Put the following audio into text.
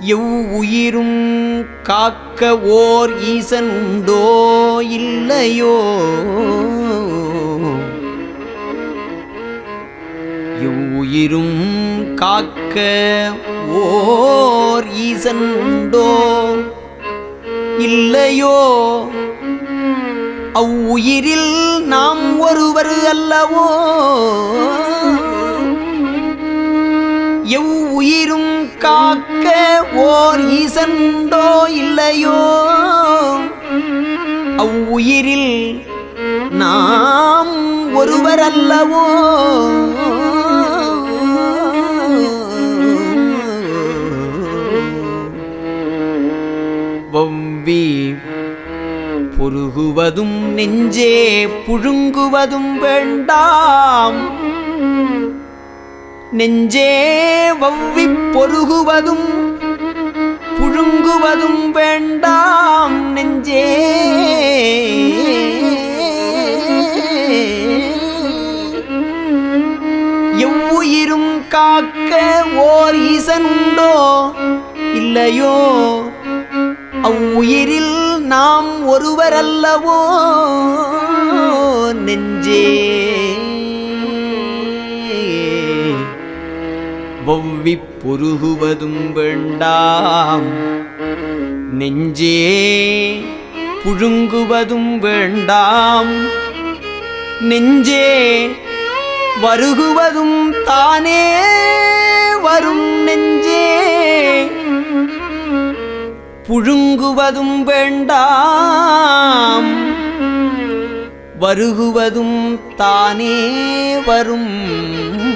எவ்வுயிரும் காக்க ஓர் ஈசன் உண்டோ இல்லையோ? எவ்வுயிரும் காக்க ஓர் ஈசன் உண்டோ இல்லையோ? அவ்வுயிரில் நாம் ஒருவர் அல்லவோ? எவ்வுயிரும் காக்க ஓர் ஈசன்டோ இல்லையோ? அவ்வுயிரில் நாம் ஒருவர் அல்லவோ? வவ்வி பொருகுவதும் நெஞ்சே புழுங்குவதும் வேண்டாம். நெஞ்சே வவ்வி பொருகுவதும் புழுங்குவதும் வேண்டாம் நெஞ்சே. எவ்வுயிரும் காக்க ஓர் ஈசனுண்டோ இல்லையோ? அவ்வுயிரில் நாம் ஒருவரல்லவோ? நெஞ்சே. வவ்வி பொருகுவதும் வேண்டாம். நெஞ்சே புழுங்குவதும் வேண்டாம். நெஞ்சே வருகுவதும் தானே வரும் நெஞ்சே. புழுங்குவதும் வேண்டாம். வருகுவதும் தானே வரும்.